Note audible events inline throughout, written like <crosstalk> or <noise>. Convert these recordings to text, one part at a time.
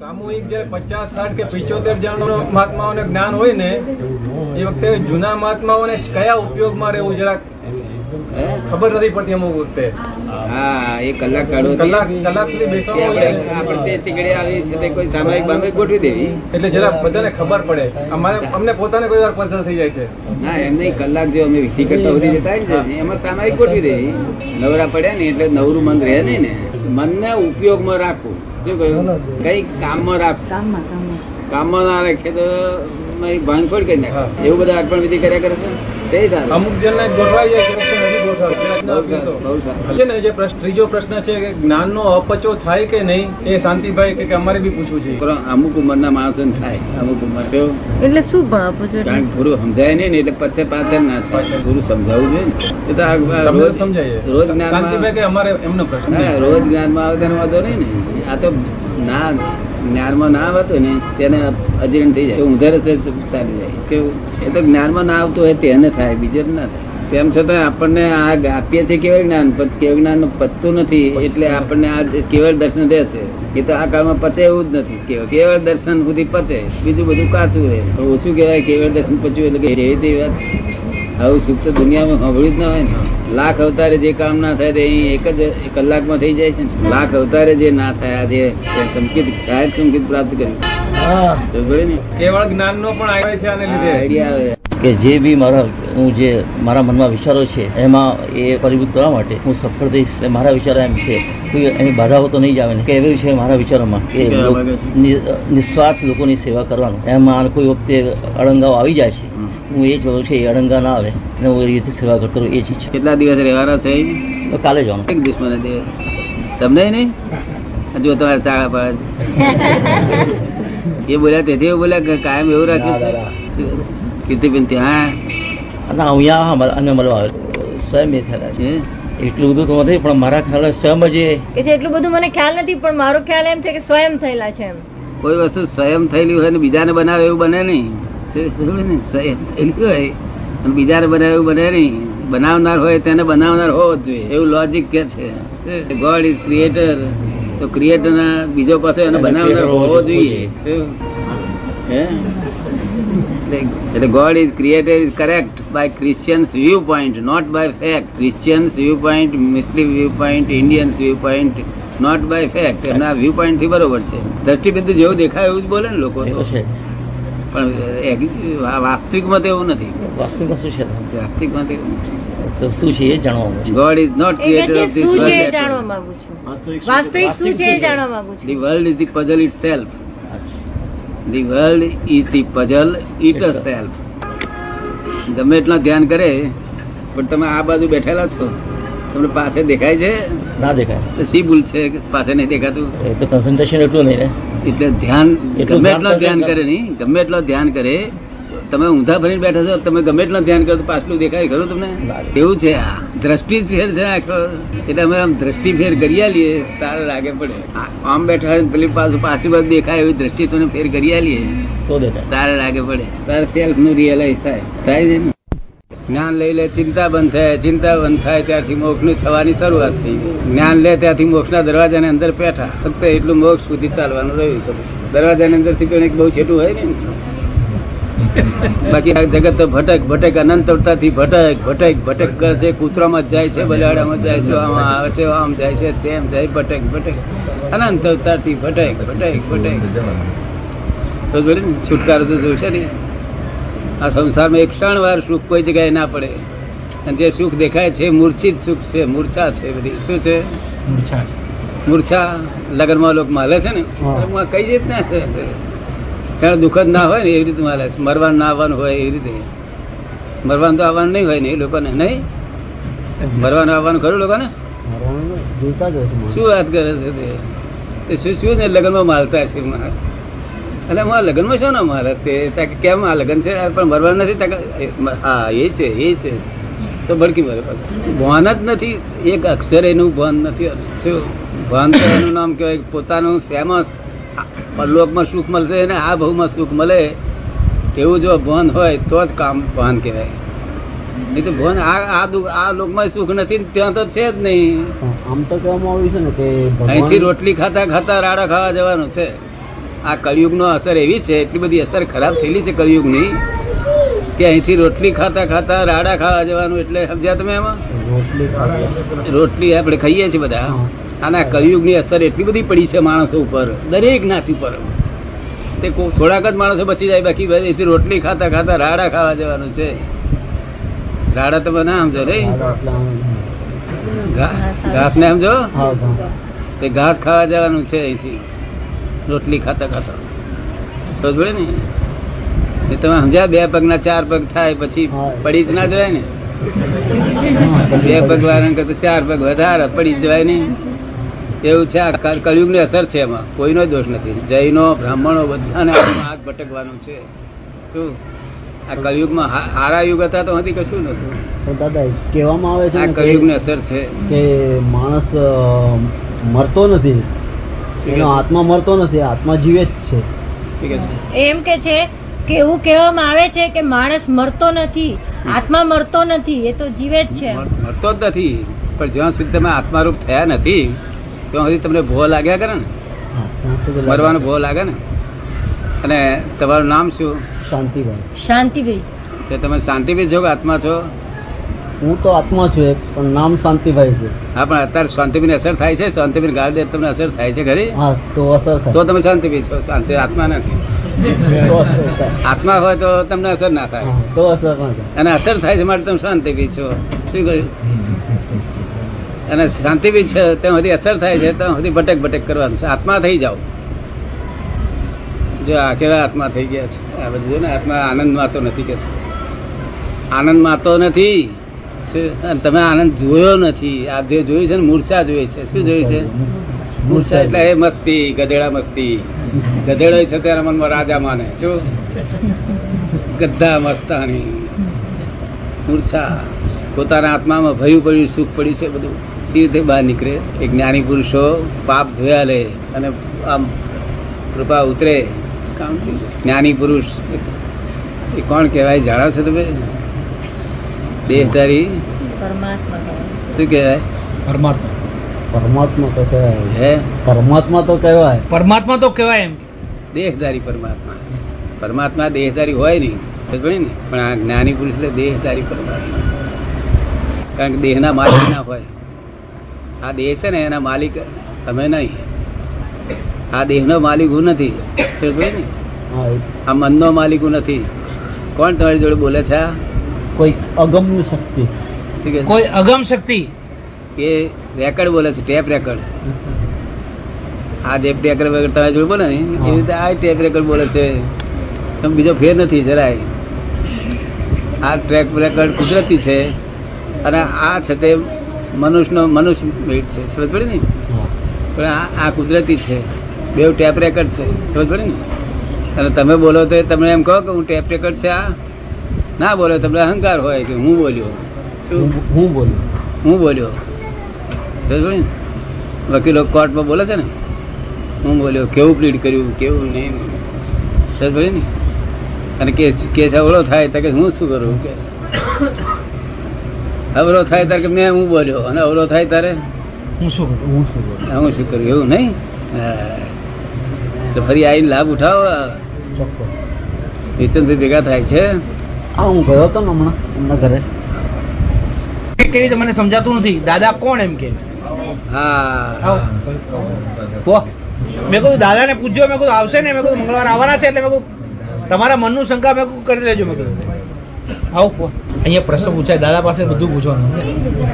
સામૂહિક જે પચાસ સાઠ કે પિચોતેર જણ મહાત્માઓને જ્ઞાન હોય ને એ વખતે જૂના મહાત્માઓને કયા ઉપયોગમાં રહેવું જરાક ખબર નથી પડતી અમુક વખતે. હા એ કલાક કાઢો કલાક કલાક સુધી બેસવાનું આપણે તે ટીકડી આવી છે તે કોઈ સામાયિક બામે ગોઠવી દેવી. એટલે જરા બધાને ખબર પડે. અમારે અમને પોતાને કોઈ વાર પસંદ થઈ જાય છે. ના એમ નહીં કલાક જો અમે વિધિ કરતા સુધી જતા ને એમાં સામાયિક ગોઠવી દેવી. નવરા પડ્યા ને એટલે નવરું મન રહે નહીં ને. મનને ઉપયોગમાં રાખવું. શું કહ્યું? કઈ કામમાં રાખ. કામમાં ના રાખે તો મારી ભાંગફોડ કરી નાખે. એવું બધા અર્પણ વિધિ કર્યા કરે છે? તે સારું અમુક જણને ગોઠવાઈ જાય છે ના જે પ્રશ્ન ત્રીજો પ્રશ્ન છે કે જ્ઞાનનો અપચો થાય કે નહીં એ શાંતિભાઈ કે કે અમારે બી પૂછવું છે. અમુક ઉંમરના માણસો થાય. અમુક ઉંમર એટલે શું પણ અપચો કારણ ગુરુ સમજાય નહીં એટલે પછી પાછળ ના થાય. ગુરુ સમજાવવું જોઈએ ને. એ તો રોજ સમજાય. રોજ શાંતિભાઈ કે અમારે એમનો પ્રશ્ન રોજ જ્ઞાનમાં આવે તેનો વાંધો નહીં ને. આ તો ના જ્ઞાનમાં ના આવતો ને તેને અજીર્ણ થઈ જાય. ઊંધા રસ્તે ચાલી જાય. કેવું? એ તો જ્ઞાનમાં ના આવતું હોય તેને થાય બીજે ના થાય. તેમ છતાં આપણને આ આપીએ છીએ કેવળ જ્ઞાન? કેવળ જ્ઞાન પતતું નથી એટલે આપણને આ જે કેવળ દર્શન દે છે. એ તો આ કાળમાં પચે એવું જ નથી. કેવળ કેવળ દર્શન સુધી પચે. બીજું બધું કાચું રહે. તો ઓછું કહેવાય કેવળ દર્શન પચ્યું એટલે કે એવી તેવી વાત છે. આવું સુખ તો દુનિયામાં સાંભળ્યું જ ના હોય ને. લાખ અવતારે જે કામ ના થાય તે અહીં એક જ કલાકમાં થઈ જાય છે ને. લાખ અવતારે જે ના થાય આજે સંકેત સાહેબ સંકેત પ્રાપ્ત કર્યું. કેવળ જ્ઞાન નો. પણ આવે છે આને લીધે. આઈડિયા આવે. કે જે બી મારા હું જે મારા મનમાં વિચારો છે એમાં એ પરિભૂત કરવા માટે હું સફળ થઈશ મારા વિચારો એમ છે. કોઈ એની બાધાઓ તો નહીં જ આવે ને. કે એવી છે મારા વિચારોમાં કે નિસ્વાર્થ લોકોની સેવા કરવાનું. એમાં કોઈ વખતે અડંગાઓ આવી જાય છે. હું એ જ બધું છું એ અડંગા ના આવે. અને હું એ રીતે સેવા કરતો એ જ કેટલા દિવસ રહેવાના છે? તો કાલે જવાનું એક મને દે. તમને નહીં? જો તમારે ચાળા પાડે છે <laughs> એ બોલ્યા તેથી બોલ્યા કે કાયમ એવું રાખ્યું છે? કીર્તિબેન ત્યાં અને અહીંયા હા, અને મળવા સ્વયં એ થયેલા છે. એટલું બધું તો નથી પણ મારા ખ્યાલ સ્વયં જ કે એટલું બધું મને ખ્યાલ નથી પણ મારો ખ્યાલ એમ છે કે સ્વયં થયેલા છે એમ. કોઈ વસ્તુ સ્વયં થયેલી હોય ને બીજાને બનાવે એવું બને નહીં. ને? સ્વયં થયેલી હોય અને બીજાને બનાવે એવું બને નહીં. બનાવનાર હોય તેને બનાવનાર હોવો જ જોઈએ. એવું લોજિક કે છે. ગોડ ઇઝ ક્રિએટર તો ક્રિએટર ના બીજો પાસે એને બનાવનાર હોવો જોઈએ. હે? એટલે God is created is correct by Christians view point not by fact Christians view point Muslim view point Indians view point not by fact એના વ્યૂ પોઈન્ટથી બરોબર છે. દ્રષ્ટિબિંદુ જેવું દેખાય એવું જ બોલે ને લોકો છે. પણ વાસ્તવિકમાં તો એવું નથી. વાસ્તવિકમાં શું છે? વાસ્તવિકમાં તો તો શું છે એ જાણવા માંગુ God is not creator of this શું છે એ વર્લ્ડ જાણવા માંગુ છું. વાસ્તવિક શું છે? એ જાણવા માંગુ છું. The world is the puzzle itself અચ્છા. The world is the puzzle itself. ગમે એટલા ધ્યાન કરે પણ તમે આ બાજુ બેઠેલા છો. તમને પાસે દેખાય છે? ના દેખાય. તો શી ભૂલ છે પાસે નહીં દેખાતું? એ તો કન્સન્ટ્રેશન એટલું નહીં એટલે ધ્યાન ગમે એટલા ધ્યાન કરે નહીં ગમે એટલા ધ્યાન કરે તમે ઊંધા ભરીને બેઠા છો તમે ગમે એટલો ધ્યાન કરો પાછલું દેખાય ખરું તમને? એવું છે? આ દ્રષ્ટિ ફેર છે આખો. એટલે અમે આમ દ્રષ્ટિ ફેર કરી આલીએ તારે લાગે પડે. આમ બેઠા હોય પેલી પાછું પાછલી બાજુ દેખાય એવી દ્રષ્ટિ તમને ફેર કરી આલીએ. તો તારે લાગે પડે. તારે સેલ્ફનું રિયલાઇઝ થાય. થાય છે ને જ્ઞાન લઈ લે ચિંતા બંધ થાય. ચિંતા બંધ થાય ત્યારથી મોક્ષની થવાની શરૂઆત થઈ. જ્ઞાન લે ત્યાંથી મોક્ષ ના દરવાજા અંદર બેઠા. ફક્ત એટલું મોક્ષ સુધી ચાલવાનું રહ્યું દરવાજા ની અંદરથી બહુ છેટું હોય ને બાકી આ જગત તો ભટક ભટક અનંત અવતારથી ભટક ભટક ભટક કરે છે કૂતરામાં જ જાય છે બલાડામાં જાય છે આમાં આવે છે આમ જાય છે તેમ જાય ભટક ભટક. અનંત અવતારથી ભટક ભટક ભટક. તો જોડે છુટકારો તો જોશે ને. આ સંસારમાં એક ક્ષણ વાર સુખ કોઈ જગ્યાએ ના પડે. અને જે સુખ દેખાય છે મૂર્છિત સુખ છે મૂર્છા છે બધી. શું છે? મૂર્છા લગ્નમાં લોકો માલે છે ને? કઈ જ ના ત્યારે દુઃખ જ ના હોય ને એવી રીતે છે મરવાનું ના આવવાનું હોય એવી રીતે. મરવાનું તો આવવાનું નહીં હોય ને એ લોકોને નહીં? મરવાનું આવવાનું ખરું લોકોને? શું વાત કરે છે તે? શું શું ને લગ્નમાં માલતા છે? એટલે હું આ લગ્નમાં શું ના મારે? તે ત્યાં કેમ આ લગ્ન છે? પણ મરવાનું નથી હા એ છે એ છે. તો ભડકી મારે પાછું. ભાન જ નથી. એક અક્ષર એનું ભાન નથી. શું? ભાન તો એનું નામ કહેવાય પોતાનું શેમાં પરલોકમાં સુખ મળશે અને આ ભાવમાં સુખ મળે એવું જો ભાન હોય તો જ કામ ભાન કહેવાય. નહીં તો ભાન આ આ દુઃખ આ લોકમાં સુખ નથી ત્યાં તો છે જ નહીં. આમ તો કહેવામાં આવ્યું છે ને કે અહીંથી રોટલી ખાતા ખાતા રાડા ખાવા જવાનું છે. આ કળિયુગનો અસર એવી છે એટલી બધી અસર ખરાબ થયેલી છે કળિયુગની કે અહીંથી રોટલી ખાતા ખાતા રાડા ખાવા જવાનું એટલે સમજ્યા તમે એમાં? રોટલી રોટલી આપણે ખાઈએ છીએ બધા. અને કલયુગની અસર એટલી બધી પડી છે માણસો ઉપર દરેક નાથી ઉપર. તે થોડાક જ માણસો બચી જાય બાકી એથી રોટલી ખાતા ખાતા રાડા ખાવા જવાનું છે. રાડા તમે ના સમજો રે. ઘાસ ને સમજો તે ઘાસ ખાવા જવાનું છે અહીંથી રોટલી ખાતા ખાતા. સમજ ને? એ તમે સમજ્યા? બે પગના ચાર પગ થાય પછી પડી જ ના જવાય ને? બે પગ વાળા કરતા ચાર પગ વધારે પડી જવાય નહીં એવું છે આ કલ- કળિયુગની અસર છે એમાં. કોઈનો દોષ નથી. જૈનો બ્રાહ્મણો બધાને હાથ ભટકવાનું છે. શું? આ કલયુગમાં હા- હારા યુગ હતા તો હતી કશું નતું દાદા કહેવામાં આવે છે આ ને અસર છે. કે માણસ મરતો નથી. એનો આત્મા મરતો નથી આત્મા જીવે જ છે. ઠીક છે. એમ કે છે કે એવું કહેવામાં આવે છે કે માણસ મરતો નથી આત્મા મરતો નથી એ તો જીવે જ છે. મરતો જ નથી. પણ જ્યાં સુધી તમે આત્મારૂપ થયા નથી ત્યાં હજી તમને ભો લાગ્યા કરે ને. મરવાનો ભો લાગે ને? અને તમારું નામ શું? શાંતિભાઈ. શાંતિભાઈ. તો તમે શાંતિભાઈ છો કે આત્મા છો? હું તો આત્મા છું એક પણ નામ શાંતિભાઈ છે. હા પણ અત્યારે શાંતિભાઈ અસર થાય છે? શાંતિભાઈ ગાળ દે તમને અસર થાય છે ઘરે હા તો અસર તો થાય તમે શાંતિભાઈ છો. શાંતિ આત્મા નથી. તો આત્મા હોય તો તમને અસર ના થાય. તો અસર ના થાય. અને અસર થાય છે માટે તમે શાંતિભાઈ છો. શું કહ્યું? અને શાંતિ બી છે, ત્યાં સુધી અસર થાય છે, ત્યાં સુધી ભટક ભટક કરવાનું છે. આત્મા થઈ જાઓ. જો આ કેવા આત્મા થઈ ગયા છે? આ બધું જો ને, આત્મા આનંદમાં તો નથી કે છે આનંદમાં તો નથી. અને તમે આનંદ જોયો નથી. આ જે જોયું છે ને, મૂર્છા જોઈ છે. શું જોયું છે? મૂર્છા, એટલે એ મસ્તી, ગધેડા મસ્તી. ગધેડો છે તેના મનમાં રાજા માને. શું? ગધા મસ્તાની. મૂર્છા. પોતાના આત્મામાં ભયું પડ્યું સુખ પડ્યું છે બધું. સી રીતે બહાર નીકળે. એ જ્ઞાની પુરુષો પાપ ધોયા લે અને આમ કૃપા ઉતરે. જ્ઞાની પુરુષ એ કોણ કહેવાય? જાણો છો તમે? દેહધારી. પરમાત્મા શું કહેવાય? પરમાત્મા. પરમાત્મા તો કહેવાય. હે? પરમાત્મા તો કહેવાય. પરમાત્મા તો કહેવાય એમ દેહધારી પરમાત્મા. પરમાત્મા દેહધારી હોય નહીં પણ આ જ્ઞાની પુરુષ એટલે દેહધારી પરમાત્મા. કારણ કે દેહના માલિક ના હોય. આ દેહ છે ને એના માલિક તમે નહીં. આ દેહનો માલિક હું નથી. ને? આ મનનો માલિક હું નથી. કોણ તમારી જોડે બોલે છે કોઈ અગમ શક્તિ. કોઈ અગમ શક્તિ. એ રેકર્ડ બોલે છે ટેપ રેકર્ડ. આ જે ટેપ રેકર્ડ તમે જોડે બોલે ને એવી રીતે આ ટેપ રેકર્ડ બોલે છે. બીજો ફેર નથી જરાય. આ ટ્રેક રેકર્ડ કુદરતી છે. અને આ છે તે મનુષ્યનો મનુષ્ય મેટ છે. સમજ પડે ને? પણ આ આ કુદરતી છે. બે ટેપ રેકર્ડ છે. સમજ પડે ને? અને તમે બોલો તો તમે એમ કહો કે હું ટેપ રેકર્ડ છે આ. ના બોલો તમને અહંકાર હોય કે હું બોલ્યો. શું? હું- બોલ્યો હું બોલ્યો. સમજ પડે ને? વકીલો કોર્ટમાં બોલે છે ને? હું બોલ્યો કેવું પ્લીડ કર્યું? કેવું નહીં? સમજ પડે ને? અને કેસ કેસ અવળો થાય તો કે હું શું કરું? કે અવળો થાય ત્યારે કે મેં હું બોલ્યો? અને અવરો થાય ત્યારે? હું શું કરું? હું શું કરું હું શું કરું? એવું નહીં? હા. તો ફરી આવીને લાભ ઉઠાવો. વિસ્તનભાઈ ભેગા થાય છે. હા હું ગયો હતો ને હમણાં હમણાં ઘરે. કેવી રીતે? મને સમજાતું નથી. દાદા કોણ એમ કે? હા. કહો. મેં કહ્યું દાદાને પૂછ્યો મેં કહ્યું આવશે ને? મેં કહ્યું મંગળવાર આવવાના છે. એટલે મેં કહ્યું તમારા મનનું શંકા મેં કરી લેજો. મેં કહ્યું આવો અહીંયા પ્રશ્ન પૂછાય દાદા પાસે બધું પૂછવાનું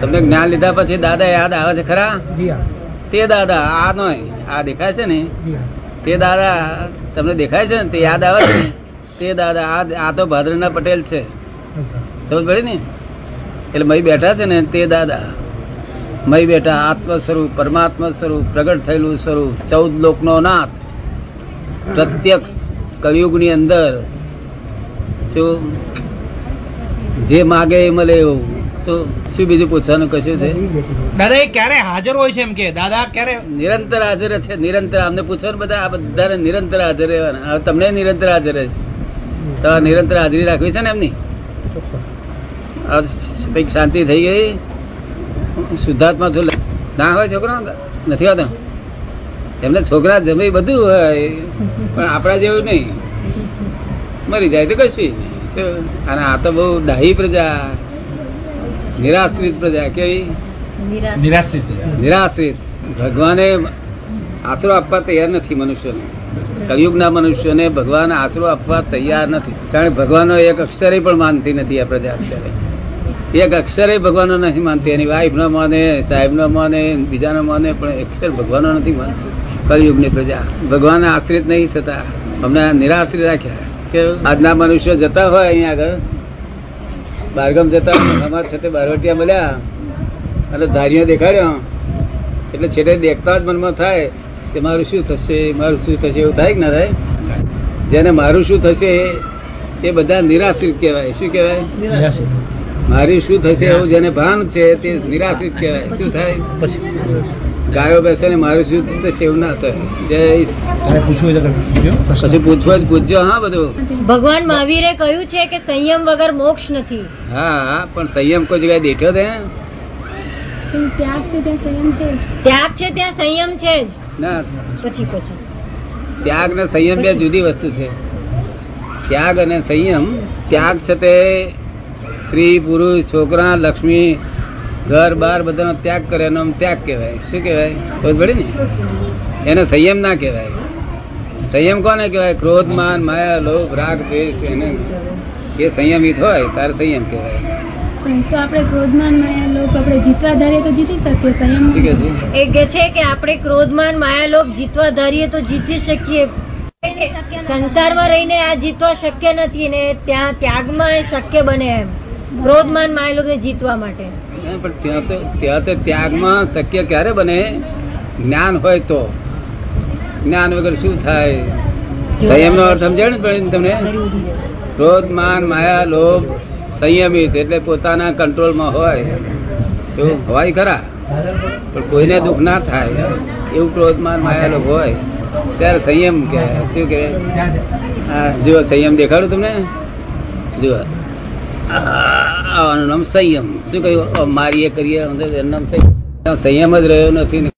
તમને જ્ઞાન લીધા પછી દાદા યાદ આવે છે ખરા? તે દાદા આ નો આ દેખાય છે ને? તે દાદા તમને દેખાય છે ને? તે યાદ આવે છે તે દાદા આ આ તો ભાદરના પટેલ છે. સમજ પડી ને? એટલે મય બેઠા છે ને તે દાદા. મય બેઠા આત્મ સ્વરૂપ પરમાત્મા સ્વરૂપ પ્રગટ થયેલું સ્વરૂપ ચૌદ લોકનો નાથ. પ્રત્યક્ષ કળિયુગની અંદર શું જે માગે એ મળે એવું. શું શું બીજું પૂછવાનું કશું છે? દાદા એ ક્યારે હાજર હોય છે એમ કે? દાદા ક્યારે? નિરંતર હાજર છે નિરંતર. અમને પૂછો ને બધા આ બધાને નિરંતર હાજર રહેવાના. હવે તમને નિરંતર હાજર છે તમારે નિરંતર હાજરી રાખવી છે ને એમની? કંઈક શાંતિ થઈ ગઈ? શુદ્ધાત્મા છો ના હોય છોકરો નથી હોતો? એમને છોકરા જમે બધું હોય પણ આપણા જેવું નહીં. મરી જાય તો કશું નહીં. અને આ તો બહુ ડાહી પ્રજા નિરાશ્રિત પ્રજા કેવી? નિરાશ્રિત નિરાશ્રિત. ભગવાને આશરો આપવા તૈયાર નથી મનુષ્યને. કલયુગના મનુષ્યોને ભગવાન આશરો આપવા તૈયાર નથી. કારણ કે ભગવાનનો એક અક્ષરે પણ માનતી નથી આ પ્રજા અત્યારે. એક અક્ષરે ભગવાનનો નથી માનતી. એની વાઈફ ન માને સાહેબ ન માને બીજાનો માને પણ અક્ષર ભગવાનનો નથી માનતી. કલયુગની પ્રજા. ભગવાનને આશ્રિત નહીં થતા. અમને નિરાશ્રિત રાખ્યા. આજના મનુષ્યો જતા હોય અહીંયા આગળ. બારગામ જતા અમારા સાથે બારવટિયા મળ્યા. અને ધારીઓ દેખાડ્યો. એટલે છેલ્લે દેખતા જ મનમાં થાય કે મારું શું થશે મારું શું થશે એવું થાય કે ના થાય? જેને મારું શું થશે એ બધા નિરાશ્રિત કહેવાય. શું કહેવાય? મારી શું થશે એવું જેને ભાન છે તે નિરાશ્રિત કહેવાય. શું થાય? પછી. ગાયો બેસે ને મારું શું થશે સેવ ના થાય. જય પૂછવું તો. પછી પૂછવો જ પૂછજો હા બધું. ભગવાન મહાવીરે કહ્યું છે કે સંયમ વગર મોક્ષ નથી. હા હા પણ સંયમ કોઈ જગ્યાએ દેખ્યો તે? ત્યાગ છે ત્યાં સંયમ છે. જ. ના. પછી પછી. ત્યાગ ને સંયમ બે જુદી વસ્તુ છે. ત્યાગ અને સંયમ ત્યાગ છે તે સ્ત્રી પુરુષ છોકરા લક્ષ્મી ઘર બાર બધાનો ત્યાગ કરે એનો આમ ત્યાગ કહેવાય. શું કહેવાય? ખબર પડી ને? એને સંયમ ના કહેવાય. સંયમ કોને કહેવાય? ક્રોધ માન માયા લોભ રાગ દ્વેષ એને એ સંયમિત હોય તારે સંયમ કહેવાય. તો આપણે ક્રોધમાન માયા આપણે જીતવા ધારીએ તો જીતી શકીએ. સંયમ શું કે છે? એ કે છે કે આપણે ક્રોધમાન માયાલોભ જીતવા ધારીએ તો જીતી શકીએ. સંસારમાં રહીને આ જીતવા શક્ય નથી ને ત્યાં ત્યાગમાં એ શક્ય બને એમ. ક્રોધમાન માયાલોભને જીતવા માટે. પણ ત્યાં તો ત્યાં તો ત્યાગમાં શક્ય ક્યારે બને? જ્ઞાન હોય તો. જ્ઞાન વગર શું થાય? સંયમ નો અર્થ સમજાય ને તમને? ક્રોધ, માન, માયા, લોભ સંયમિત એટલે પોતાના કંટ્રોલમાં હોય. એવું હોય ખરા? પણ કોઈને દુઃખ ના થાય. એવું ક્રોધ, માન, માયા, લોભ હોય. ત્યારે સંયમ કે શું કે જુઓ, સંયમ દેખાડું તમને? જુઓ. નામ સંયમ. શું કહ્યું? મારીએ કરીએ. એનું નામ સંયમ. સંયમ જ રહ્યો નથી